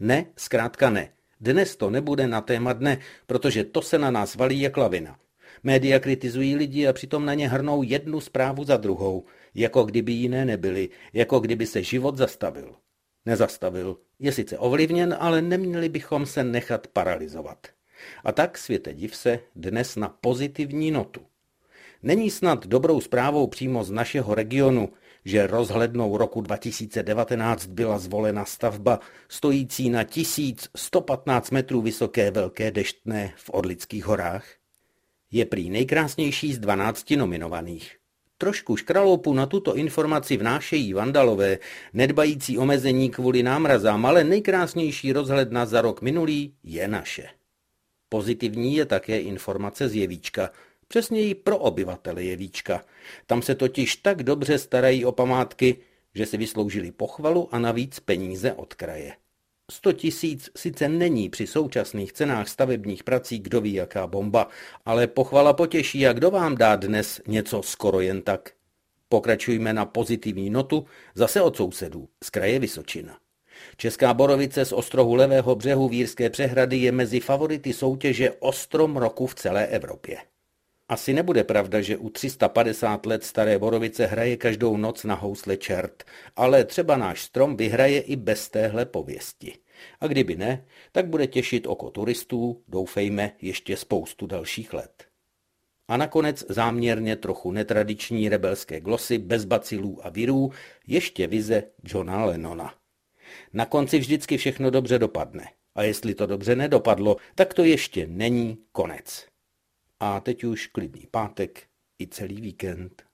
Ne, zkrátka ne. Dnes to nebude na téma dne, protože to se na nás valí jak lavina. Média kritizují lidi a přitom na ně hrnou jednu zprávu za druhou, jako kdyby jiné nebyly, jako kdyby se život zastavil. Nezastavil. Je sice ovlivněn, ale neměli bychom se nechat paralizovat. A tak, světe div se, dnes na pozitivní notu. Není snad dobrou zprávou přímo z našeho regionu, že rozhlednou roku 2019 byla zvolena stavba stojící na 1115 metrů vysoké velké deštné v Orlických horách? Je prý nejkrásnější z 12 nominovaných. Trošku škraloupu na tuto informaci vnášejí vandalové, nedbající omezení kvůli námrazám, ale nejkrásnější rozhledna za rok minulý je naše. Pozitivní je také informace z Jevíčka, přesněji pro obyvatele Jevíčka. Tam se totiž tak dobře starají o památky, že si vysloužili pochvalu a navíc peníze od kraje. 100 tisíc sice není při současných cenách stavebních prací kdo ví jaká bomba, ale pochvala potěší a kdo vám dá dnes něco skoro jen tak. Pokračujme na pozitivní notu zase od sousedů z kraje Vysočina. Česká borovice z ostrohu levého břehu Vírské přehrady je mezi favority soutěže Ostrom roku v celé Evropě. Asi nebude pravda, že u 350 let staré borovice hraje každou noc na housle čert, ale třeba náš strom vyhraje i bez téhle pověsti. A kdyby ne, tak bude těšit oko turistů, doufejme, ještě spoustu dalších let. A nakonec záměrně trochu netradiční rebelské glosy bez bacilů a virů, ještě vize Johna Lennona. Na konci vždycky všechno dobře dopadne. A jestli to dobře nedopadlo, tak to ještě není konec. A teď už klidný pátek i celý víkend.